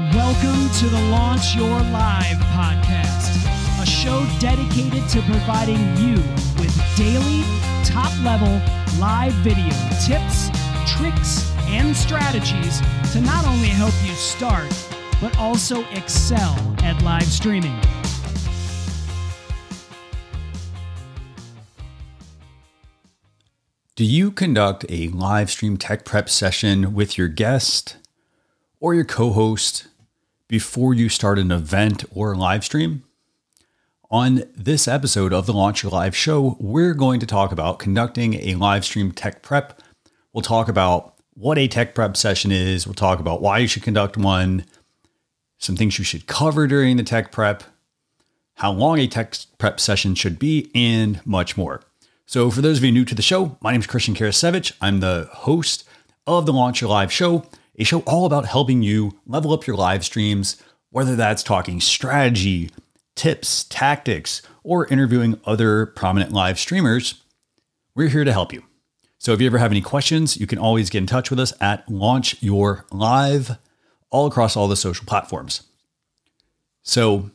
Welcome to the Launch Your Live podcast, a show dedicated to providing you with daily, top level live video tips, tricks, and strategies to not only help you start, but also excel at live streaming. Do you conduct a live stream tech prep session with your guest or your co host before you start an event or live stream? On this episode of the Launch Your Live show, we're going to talk about conducting a live stream tech prep. We'll talk about what a tech prep session is. We'll talk about why you should conduct one, some things you should cover during the tech prep, how long a tech prep session should be, and much more. So, for those of you new to the show, my name is Christian Karasiewicz. I'm the host of the Launch Your Live show, a show all about helping you level up your live streams, whether that's talking strategy, tips, tactics, or interviewing other prominent live streamers. We're here to help you. So, if you ever have any questions, you can always get in touch with us at Launch Your Live all across all the social platforms. So,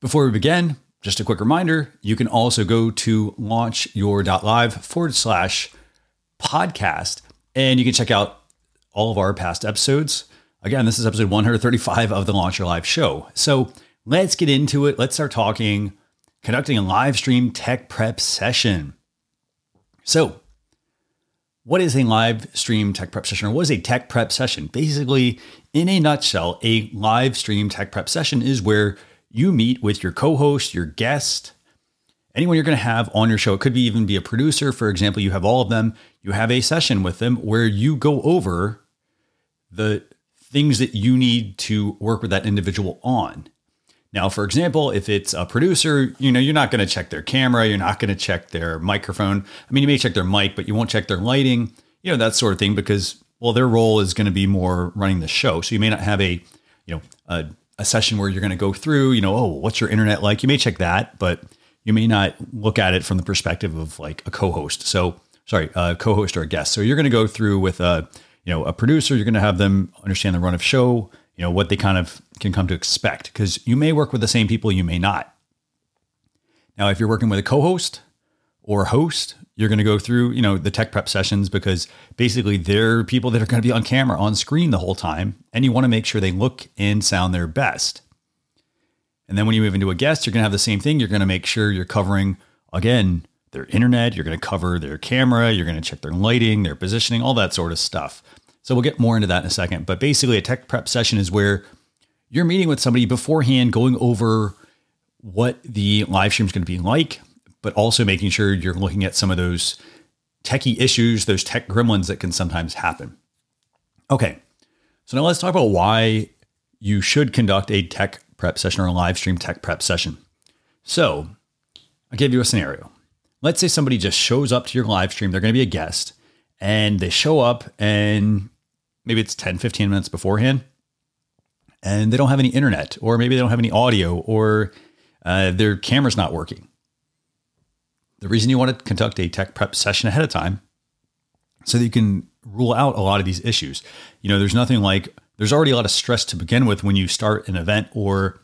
before we begin, just a quick reminder you can also go to launchyour.live forward slash podcast and you can check out all of our past episodes. Again, this is episode 135 of the Launch Your Live show. So let's get into it. Let's start talking conducting a live stream tech prep session. So, what is a live stream tech prep session or what is a tech prep session? Basically, in a nutshell, a live stream tech prep session is where you meet with your co-host, your guest, anyone you're going to have on your show. It could be even be a producer, for example. You have all of them. You have a session with them where you go over the things that you need to work with that individual on. Now, for example, if it's a producer, you know, you're not going to check their camera, you're not going to check their microphone. I mean, you may check their mic, but you won't check their lighting, you know, that sort of thing because well, their role is going to be more running the show. So you may not have a, you know, a a session where you're going to go through, you know, oh, what's your internet like? You may check that, but you may not look at it from the perspective of like a co-host. So, sorry, a co-host or a guest. So you're going to go through with a, you know, a producer. You're going to have them understand the run of show, you know, what they kind of can come to expect because you may work with the same people, you may not. Now, if you're working with a co-host or host, you're going to go through, you know, the tech prep sessions because basically they're people that are going to be on camera, on screen the whole time, and you want to make sure they look and sound their best. And then when you move into a guest, you're going to have the same thing. You're going to make sure you're covering again their internet, you're going to cover their camera, you're going to check their lighting, their positioning, all that sort of stuff. So we'll get more into that in a second, but basically a tech prep session is where you're meeting with somebody beforehand going over what the live stream is going to be like, but also making sure you're looking at some of those techie issues, those tech gremlins that can sometimes happen. Okay, so now let's talk about why you should conduct a tech prep session or a live stream tech prep session. So I'll give you a scenario. Let's say somebody just shows up to your live stream, they're going to be a guest, and they show up and maybe it's 10, 15 minutes beforehand, and they don't have any internet, or maybe they don't have any audio, or uh, their camera's not working. The reason you want to conduct a tech prep session ahead of time so that you can rule out a lot of these issues. You know, there's nothing like there's already a lot of stress to begin with when you start an event or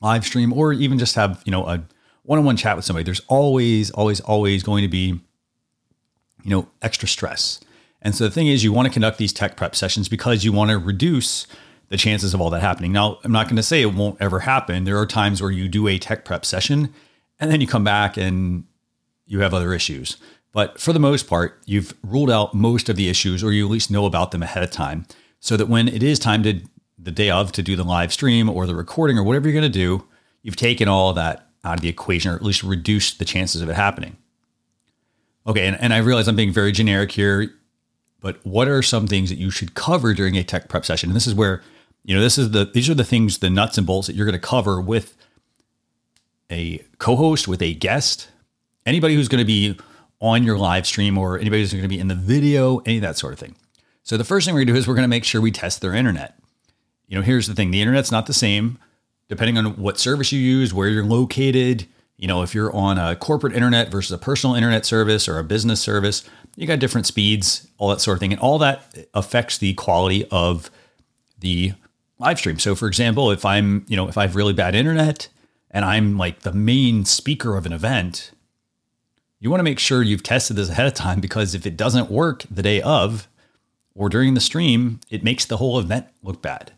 live stream or even just have, you know, a one-on-one chat with somebody. There's always always always going to be you know, extra stress. And so the thing is you want to conduct these tech prep sessions because you want to reduce the chances of all that happening. Now, I'm not going to say it won't ever happen. There are times where you do a tech prep session and then you come back and you have other issues. But for the most part, you've ruled out most of the issues, or you at least know about them ahead of time, so that when it is time to the day of to do the live stream or the recording or whatever you're going to do, you've taken all that out of the equation, or at least reduced the chances of it happening. Okay, and, and I realize I'm being very generic here, but what are some things that you should cover during a tech prep session? And this is where, you know, this is the these are the things, the nuts and bolts that you're going to cover with a co-host, with a guest, anybody who's going to be on your live stream or anybody who's going to be in the video, any of that sort of thing. So the first thing we're going to do is we're going to make sure we test their internet. You know, here's the thing: the internet's not the same depending on what service you use, where you're located. You know, if you're on a corporate internet versus a personal internet service or a business service, you got different speeds, all that sort of thing, and all that affects the quality of the live stream. So for example, if I'm, you know, if I have really bad internet and I'm like the main speaker of an event, you want to make sure you've tested this ahead of time because if it doesn't work the day of or during the stream, it makes the whole event look bad.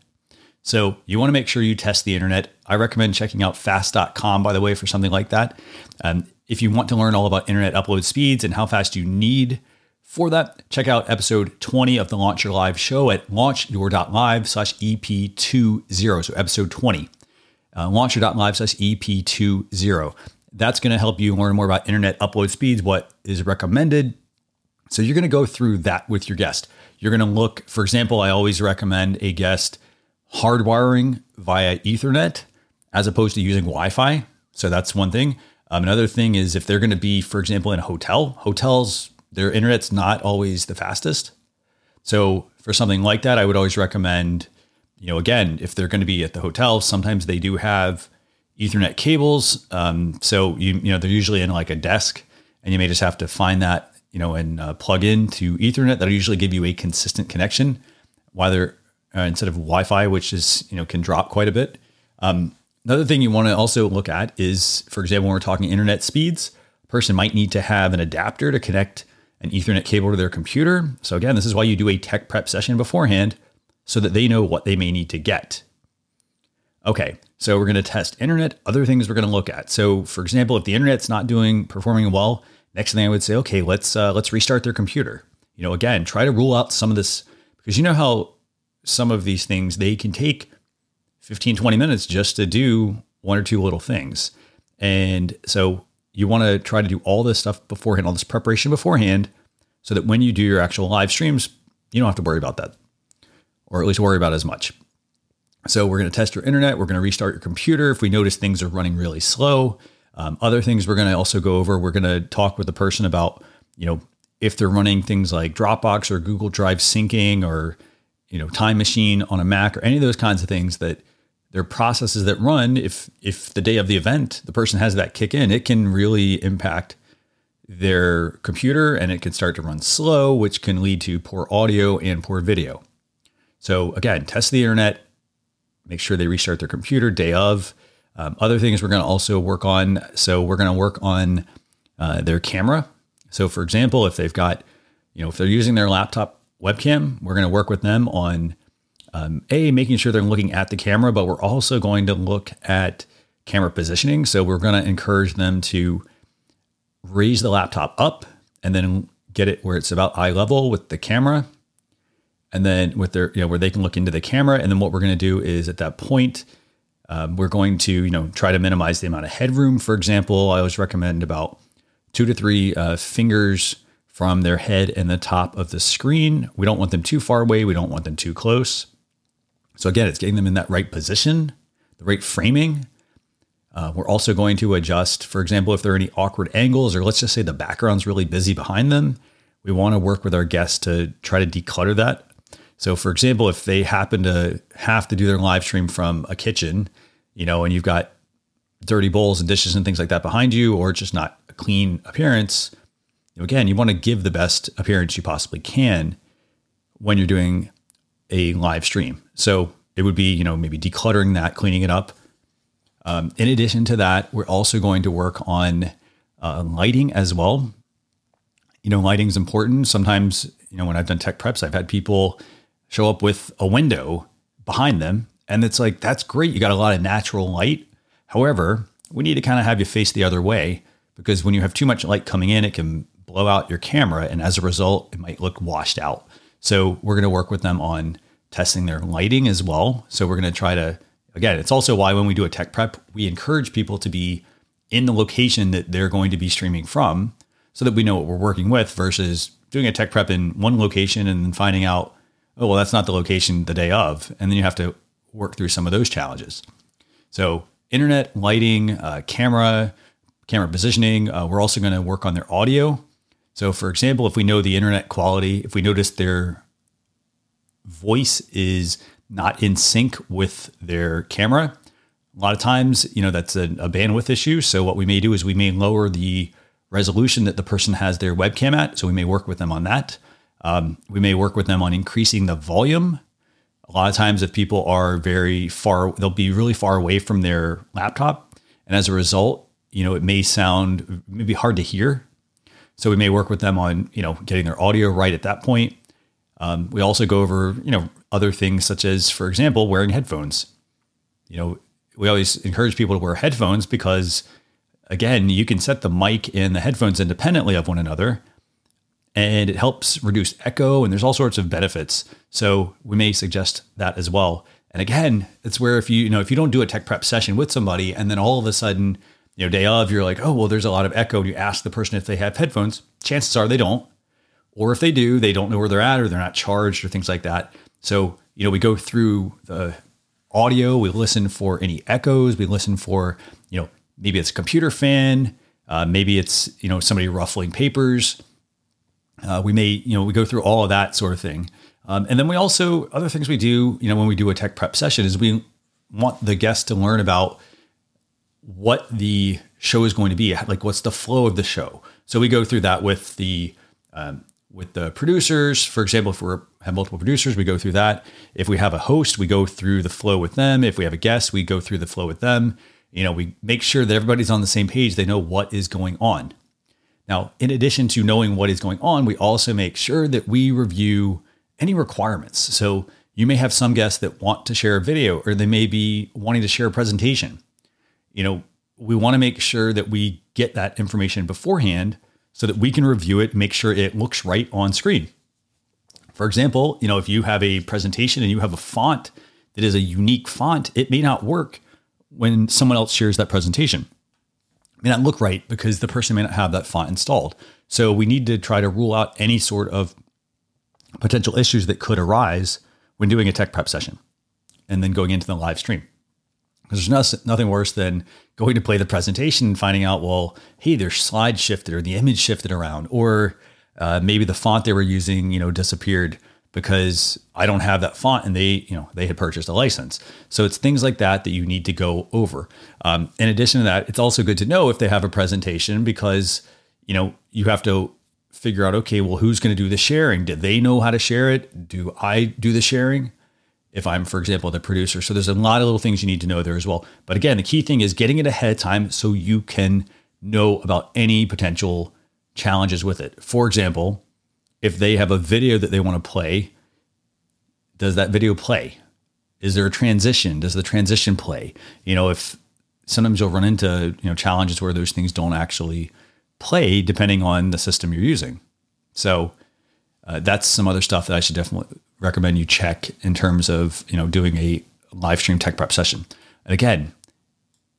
So you want to make sure you test the internet. I recommend checking out fast.com, by the way, for something like that. Um, if you want to learn all about internet upload speeds and how fast you need for that, check out episode 20 of the Launch Your Live show at launchyour.live slash EP20. So episode 20, uh, launchyour.live slash EP20. That's going to help you learn more about internet upload speeds, what is recommended. So you're going to go through that with your guest. You're going to look, for example, I always recommend a guest hardwiring via Ethernet as opposed to using Wi Fi. So that's one thing. Um, another thing is if they're going to be, for example, in a hotel, hotels, their internet's not always the fastest. So for something like that, I would always recommend, you know, again, if they're going to be at the hotel, sometimes they do have Ethernet cables. Um, so you you know they're usually in like a desk, and you may just have to find that you know and uh, plug in to Ethernet. That'll usually give you a consistent connection, whether uh, instead of Wi-Fi, which is you know can drop quite a bit. Um, another thing you want to also look at is, for example, when we're talking internet speeds, a person might need to have an adapter to connect an Ethernet cable to their computer. So again, this is why you do a tech prep session beforehand, so that they know what they may need to get. Okay, so we're going to test internet. Other things we're going to look at. So, for example, if the internet's not doing performing well, next thing I would say, okay, let's uh, let's restart their computer. You know, again, try to rule out some of this because you know how some of these things they can take 15 20 minutes just to do one or two little things. And so you want to try to do all this stuff beforehand all this preparation beforehand so that when you do your actual live streams you don't have to worry about that or at least worry about as much. So we're going to test your internet we're going to restart your computer. If we notice things are running really slow um, other things we're going to also go over we're going to talk with the person about you know if they're running things like dropbox or google drive syncing or you know, time machine on a Mac or any of those kinds of things that there are processes that run. If if the day of the event the person has that kick in, it can really impact their computer and it can start to run slow, which can lead to poor audio and poor video. So again, test the internet, make sure they restart their computer day of. Um, other things we're going to also work on. So we're going to work on uh, their camera. So for example, if they've got, you know, if they're using their laptop webcam. We're going to work with them on um, a making sure they're looking at the camera, but we're also going to look at camera positioning. So we're going to encourage them to raise the laptop up and then get it where it's about eye level with the camera, and then with their you know where they can look into the camera. And then what we're going to do is at that point. Um, we're going to, you know, try to minimize the amount of headroom. For example, I always recommend about two to three uh, fingers from their head and the top of the screen. We don't want them too far away. We don't want them too close. So again, it's getting them in that right position, the right framing. Uh, we're also going to adjust, for example, if there are any awkward angles, or let's just say the background's really busy behind them. We want to work with our guests to try to declutter that. So, for example, if they happen to have to do their live stream from a kitchen, you know, and you've got dirty bowls and dishes and things like that behind you, or just not a clean appearance, again, you want to give the best appearance you possibly can when you're doing a live stream. So it would be, you know, maybe decluttering that, cleaning it up. Um, in addition to that, we're also going to work on uh, lighting as well. You know, lighting is important. Sometimes, you know, when I've done tech preps, I've had people show up with a window behind them, and it's like that's great. You got a lot of natural light. However, we need to kind of have you face the other way because when you have too much light coming in, it can blow out your camera. And as a result, it might look washed out. So we're going to work with them on testing their lighting as well. So we're going to try to, again, it's also why when we do a tech prep, we encourage people to be in the location that they're going to be streaming from so that we know what we're working with versus doing a tech prep in one location and then finding out, oh, well, that's not the location the day of. And then you have to work through some of those challenges. So, internet, lighting, uh, camera, camera positioning. Uh, we're also going to work on their audio. So, for example, if we know the internet quality, if we notice their voice is not in sync with their camera, a lot of times, you know, that's a, a, bandwidth issue. So, what we may do is we may lower the resolution that the person has their webcam at. So, we may work with them on that. Um, we may work with them on increasing the volume. Lot of times, if people are very far, they'll be really far away from their laptop. And as a result, you know, it may sound maybe hard to hear. So we may work with them on, you know, getting their audio right at that point. Um, we also go over, you know, other things such as, for example, wearing headphones. You know, we always encourage people to wear headphones because, again, you can set the mic and the headphones independently of one another and it helps reduce echo and there's all sorts of benefits. So we may suggest that as well. And again, it's where if you, you know, if you don't do a tech prep session with somebody and then all of a sudden, you know, day of, you're like, oh, well, there's a lot of echo. And you ask the person if they have headphones. Chances are they don't. Or if they do, they don't know where they're at or they're not charged or things like that. So, you know, we go through the audio, we listen for any echoes, we listen for, you know, maybe it's a computer fan, uh, maybe it's, you know, somebody ruffling papers uh, we may, you know, we go through all of that sort of thing. Um, and then we also, other things we do, you know, when we do a tech prep session is we want the guests to learn about what the show is going to be, like what's the flow of the show. So we go through that with the, um, with the producers, for example, if we have multiple producers, we go through that. If we have a host, we go through the flow with them. If we have a guest, we go through the flow with them. You know, we make sure that everybody's on the same page. They know what is going on. Now, in addition to knowing what is going on, we also make sure that we review any requirements. So you may have some guests that want to share a video or they may be wanting to share a presentation. You know, we want to make sure that we get that information beforehand so that we can review it, make sure it looks right on screen. For example, you know, if you have a presentation and you have a font that is a unique font, it may not work when someone else shares that presentation may not look right because the person may not have that font installed. So we need to try to rule out any sort of potential issues that could arise when doing a tech prep session and then going into the live stream. Because there's nothing worse than going to play the presentation and finding out, well, hey, their slide shifted or the image shifted around, or uh, maybe the font they were using, you know, disappeared because I don't have that font and they, you know, they had purchased a license. So it's things like that that you need to go over. Um, in addition to that, it's also good to know if they have a presentation because, you know, you have to figure out, okay, well, who's going to do the sharing? Do they know how to share it? Do I do the sharing? If I'm, for example, the producer. So there's a lot of little things you need to know there as well. But again, the key thing is getting it ahead of time so you can know about any potential challenges with it. For example, if they have a video that they want to play, does that video play? Is there a transition? Does the transition play? You know, if sometimes you'll run into, you know, challenges where those things don't actually play depending on the system you're using. So uh, that's some other stuff that I should definitely recommend you check in terms of, you know, doing a live stream tech prep session. And again,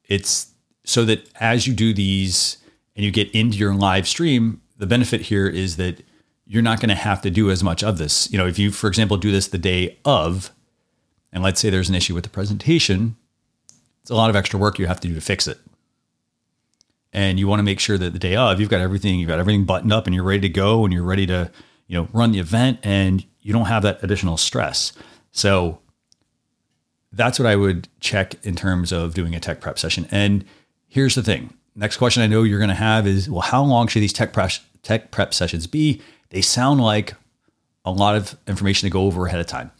it's so that as you do these and you get into your live stream, the benefit here is that you're not going to have to do as much of this. You know, if you, for example, do this the day of, and let's say there's an issue with the presentation, it's a lot of extra work you have to do to fix it. And you want to make sure that the day of, you've got everything, you've got everything buttoned up and you're ready to go and you're ready to, you know, run the event and you don't have that additional stress. So that's what I would check in terms of doing a tech prep session. And here's the thing. Next question I know you're going to have is, well, how long should these tech prep tech prep sessions be? They sound like a lot of information to go over ahead of time.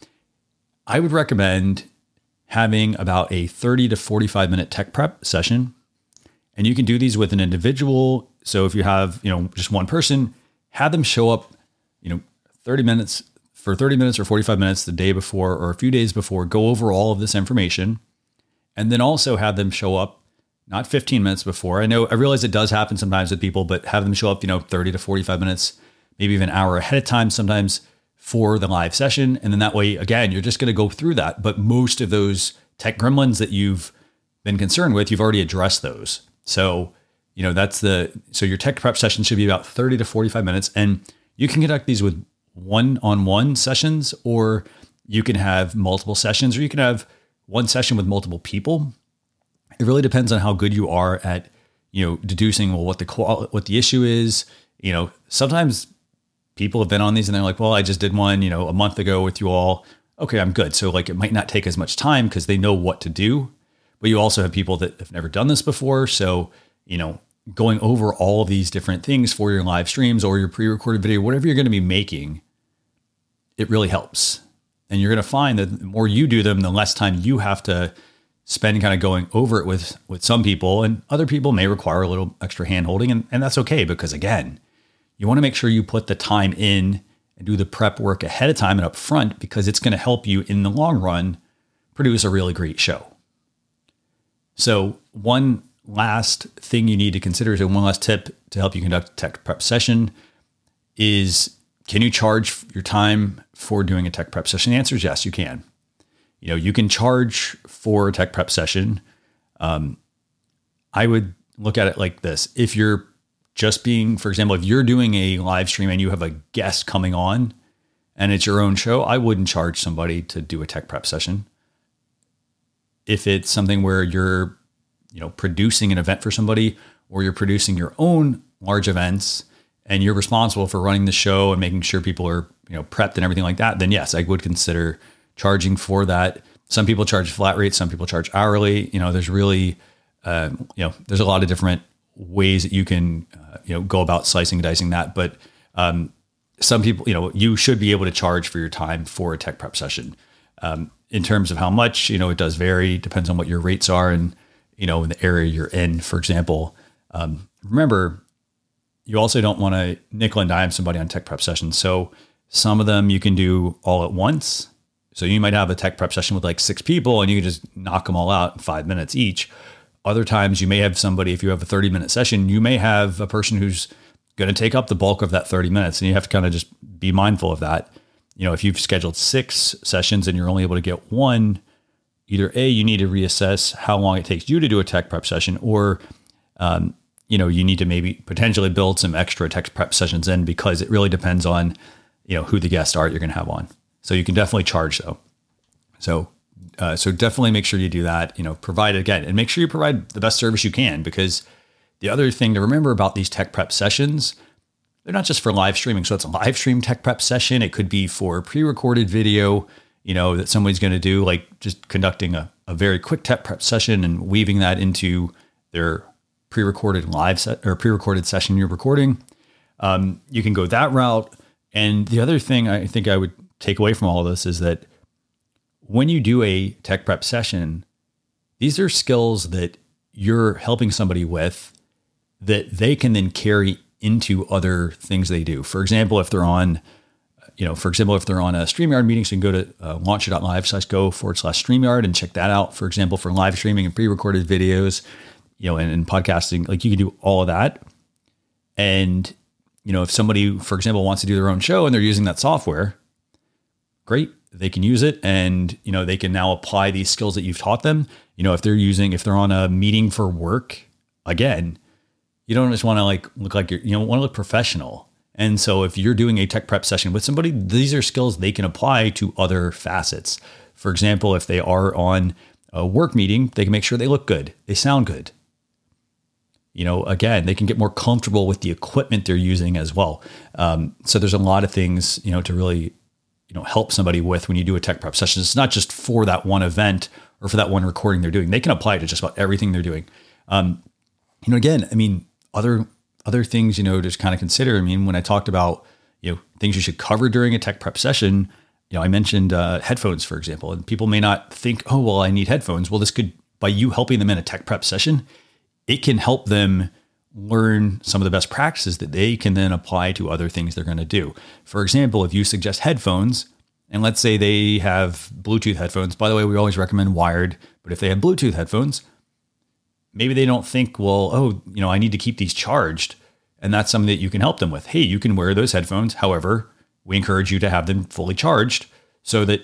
I would recommend having about a 30 to 45 minute tech prep session. And you can do these with an individual. So if you have, you know, just one person, have them show up, you know, 30 minutes for 30 minutes or 45 minutes the day before or a few days before, go over all of this information. And then also have them show up not 15 minutes before. I know I realize it does happen sometimes with people, but have them show up, you know, 30 to 45 minutes maybe even an hour ahead of time sometimes for the live session. And then that way, again, you're just going to go through that. But most of those tech gremlins that you've been concerned with, you've already addressed those. So, you know, that's the, so your tech prep session should be about 30 to 45 minutes. And you can conduct these with one on one sessions, or you can have multiple sessions, or you can have one session with multiple people. It really depends on how good you are at, you know, deducing well what the qual what the issue is. You know, sometimes people have been on these and they're like, well, I just did one, you know, a month ago with you all. Okay, I'm good. So like it might not take as much time because they know what to do. But you also have people that have never done this before. So, you know, going over all of these different things for your live streams or your pre-recorded video, whatever you're going to be making, it really helps. And you're going to find that the more you do them, the less time you have to spend kind of going over it with with some people and other people may require a little extra hand holding and, and that's okay because again you want to make sure you put the time in and do the prep work ahead of time and up front because it's going to help you in the long run produce a really great show so one last thing you need to consider is one last tip to help you conduct a tech prep session is can you charge your time for doing a tech prep session the answer is yes you can you know, you can charge for a tech prep session. Um, I would look at it like this. If you're just being, for example, if you're doing a live stream and you have a guest coming on and it's your own show, I wouldn't charge somebody to do a tech prep session. If it's something where you're, you know, producing an event for somebody or you're producing your own large events and you're responsible for running the show and making sure people are, you know, prepped and everything like that, then yes, I would consider charging for that. Some people charge flat rate, some people charge hourly. You know, there's really, uh, you know, there's a lot of different ways that you can, uh, you know, go about slicing and dicing that. But um, some people, you know, you should be able to charge for your time for a tech prep session. Um, in terms of how much, you know, it does vary. Depends on what your rates are and, you know, in the area you're in. For example, um, remember, you also don't want to nickel and dime somebody on tech prep sessions. So some of them you can do all at once so you might have a tech prep session with like six people and you can just knock them all out in five minutes each. Other times you may have somebody, if you have a 30 minute session, you may have a person who's going to take up the bulk of that 30 minutes and you have to kind of just be mindful of that. You know, if you've scheduled six sessions and you're only able to get one, either A, you need to reassess how long it takes you to do a tech prep session or, um, you know, you need to maybe potentially build some extra tech prep sessions in because it really depends on, you know, who the guests are you're going to have on. So you can definitely charge though. So uh, so definitely make sure you do that. You know, provide again and make sure you provide the best service you can because the other thing to remember about these tech prep sessions, they're not just for live streaming. So it's a live stream tech prep session. It could be for pre-recorded video, you know, that somebody's going to do, like just conducting a, a very quick tech prep session and weaving that into their pre-recorded live set or pre-recorded session you're recording. Um, you can go that route. And the other thing I think I would take away from all of this is that when you do a tech prep session, these are skills that you're helping somebody with that they can then carry into other things they do. For example, if they're on, you know, for example, if they're on a StreamYard meeting, so you can go to uh, launch.live slash go forward slash StreamYard and check that out. For example, for live streaming and pre recorded videos, you know, and, and podcasting, like you can do all of that. And, you know, if somebody, for example, wants to do their own show and they're using that software, great they can use it and you know they can now apply these skills that you've taught them. You know if they're using if they're on a meeting for work again you don't just want to like look like you're you know want to look professional. And so if you're doing a tech prep session with somebody these are skills they can apply to other facets. For example if they are on a work meeting they can make sure they look good they sound good. You know again they can get more comfortable with the equipment they're using as well. Um, so there's a lot of things you know to really you know help somebody with when you do a tech prep session. It's not just for that one event or for that one recording they're doing. They can apply it to just about everything they're doing. Um, you know, again, I mean, other other things you know just kind of consider. I mean, when I talked about you know things you should cover during a tech prep session, you know, I mentioned uh, headphones, for example, and people may not think, oh, well, I need headphones. Well, this could by you helping them in a tech prep session, it can help them learn some of the best practices that they can then apply to other things they're going to do. For example, if you suggest headphones, and let's say they have Bluetooth headphones, by the way, we always recommend wired, but if they have Bluetooth headphones, maybe they don't think, well, oh, you know, I need to keep these charged. And that's something that you can help them with. Hey, you can wear those headphones. However, we encourage you to have them fully charged so that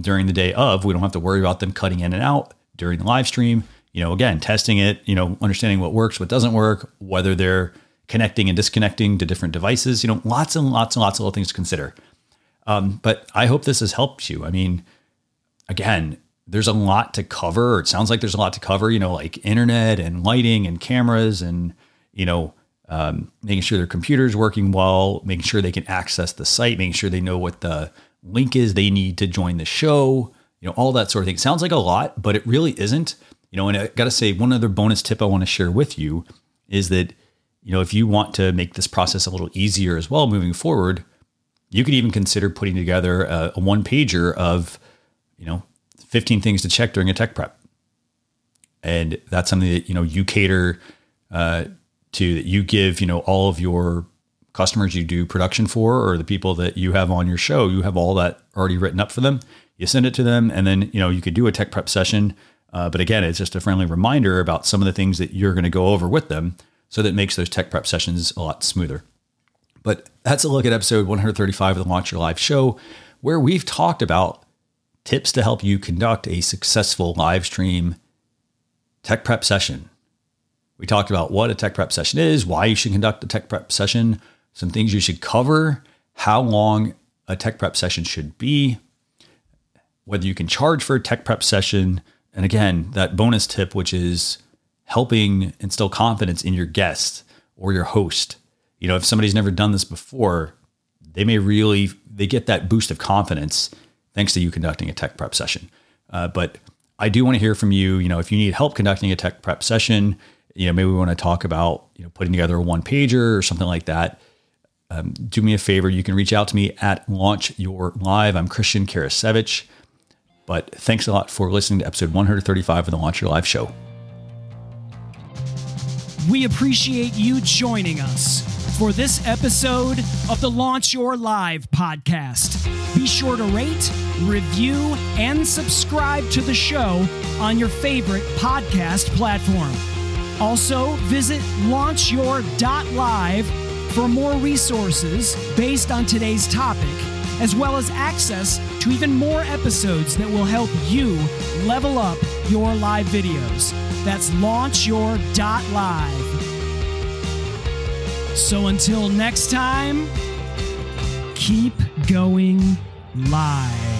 during the day of, we don't have to worry about them cutting in and out during the live stream you know, again, testing it, you know, understanding what works, what doesn't work, whether they're connecting and disconnecting to different devices, you know, lots and lots and lots of little things to consider. Um, but I hope this has helped you. I mean, again, there's a lot to cover. It sounds like there's a lot to cover, you know, like internet and lighting and cameras and, you know, um, making sure their computer's working well, making sure they can access the site, making sure they know what the link is they need to join the show, you know, all that sort of thing. It sounds like a lot, but it really isn't. You know, and I got to say, one other bonus tip I want to share with you is that, you know, if you want to make this process a little easier as well moving forward, You could even consider putting together a, a one pager of, you know, 15 things to check during a tech prep. And that's something that, you know, you cater uh, to, that you give, you know, all of your customers you do production for or the people that you have on your show, you have all that already written up for them. You send it to them, and then, you know, you could do a tech prep session. Uh, but again, it's just a friendly reminder about some of the things that you're going to go over with them so that makes those tech prep sessions a lot smoother. But that's a look at episode 135 of the Launch Your Live show, where we've talked about tips to help you conduct a successful live stream tech prep session. We talked about what a tech prep session is, why you should conduct a tech prep session, some things you should cover, how long a tech prep session should be, whether you can charge for a tech prep session, and again, that bonus tip, which is helping instill confidence in your guest or your host. You know, if somebody's never done this before, they may really they get that boost of confidence thanks to you conducting a tech prep session. Uh, but I do want to hear from you. You know, if you need help conducting a tech prep session, you know, maybe we want to talk about you know putting together a one pager or something like that. Um, do me a favor. You can reach out to me at Launch Your Live. I'm Christian Karasiewicz. But thanks a lot for listening to episode 135 of the Launch Your Live show. We appreciate you joining us for this episode of the Launch Your Live podcast. Be sure to rate, review, and subscribe to the show on your favorite podcast platform. Also, visit launchyour.live for more resources based on today's topic, as well as access to even more episodes that will help you level up your live videos. That's launchyour.live. So until next time, keep going live.